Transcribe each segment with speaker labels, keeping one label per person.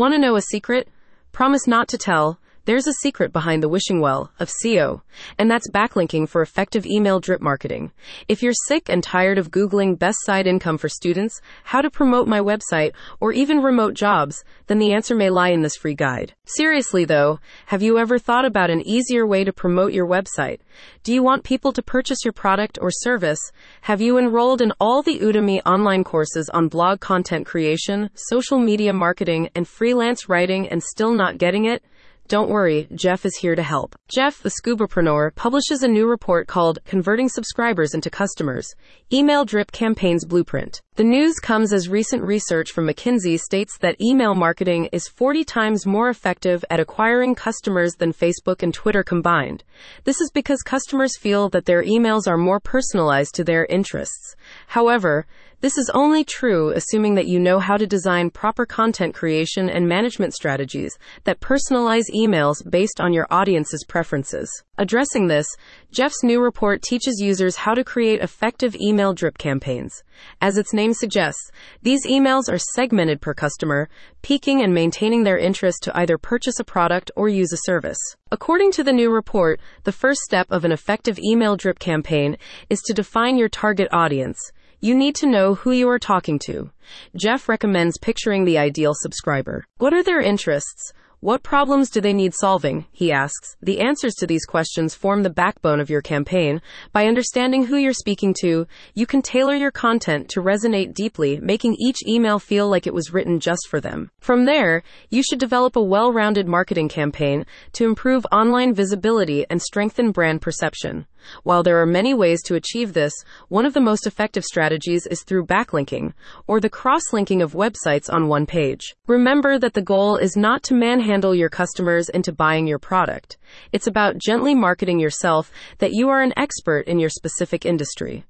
Speaker 1: Want to know a secret? Promise not to tell. There's a secret behind the wishing well of SEO, and that's backlinking for effective email drip marketing. If you're sick and tired of Googling best side income for students, how to promote my website, or even remote jobs, then the answer may lie in this free guide. Seriously though, have you ever thought about an easier way to promote your website? Do you want people to purchase your product or service? Have you enrolled in all the Udemy online courses on blog content creation, social media marketing, and freelance writing and still not getting it? Don't worry, Jeff is here to help. Jeff, the scubapreneur, publishes a new report called Converting Subscribers into Customers Email Drip Campaigns Blueprint. The news comes as recent research from McKinsey states that email marketing is 40 times more effective at acquiring customers than Facebook and Twitter combined. This is because customers feel that their emails are more personalized to their interests. However, this is only true assuming that you know how to design proper content creation and management strategies that personalize emails based on your audience's preferences. Addressing this, Jeff's new report teaches users how to create effective email drip campaigns. As its name suggests, these emails are segmented per customer, piquing and maintaining their interest to either purchase a product or use a service. According to the new report, the first step of an effective email drip campaign is to define your target audience. You need to know who you are talking to. Jeff recommends picturing the ideal subscriber. What are their interests? What problems do they need solving? He asks. The answers to these questions form the backbone of your campaign. By understanding who you're speaking to, you can tailor your content to resonate deeply, making each email feel like it was written just for them. From there, you should develop a well rounded marketing campaign to improve online visibility and strengthen brand perception. While there are many ways to achieve this, one of the most effective strategies is through backlinking, or the cross linking of websites on one page. Remember that the goal is not to manhandle your customers into buying your product. It's about gently marketing yourself that you are an expert in your specific industry.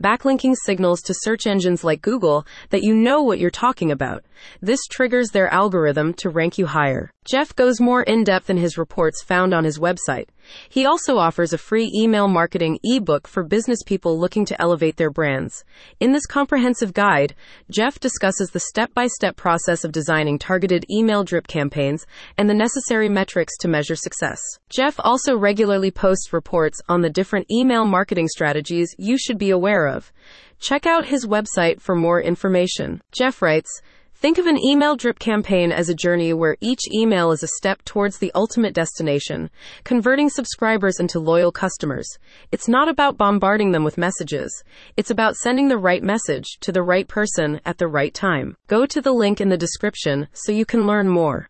Speaker 1: Backlinking signals to search engines like Google that you know what you're talking about. This triggers their algorithm to rank you higher. Jeff goes more in depth in his reports found on his website. He also offers a free email marketing ebook for business people looking to elevate their brands. In this comprehensive guide, Jeff discusses the step by step process of designing targeted email drip campaigns and the necessary metrics to measure success. Jeff also regularly posts reports on the different email marketing strategies you should be aware of. Check out his website for more information. Jeff writes, Think of an email drip campaign as a journey where each email is a step towards the ultimate destination, converting subscribers into loyal customers. It's not about bombarding them with messages. It's about sending the right message to the right person at the right time. Go to the link in the description so you can learn more.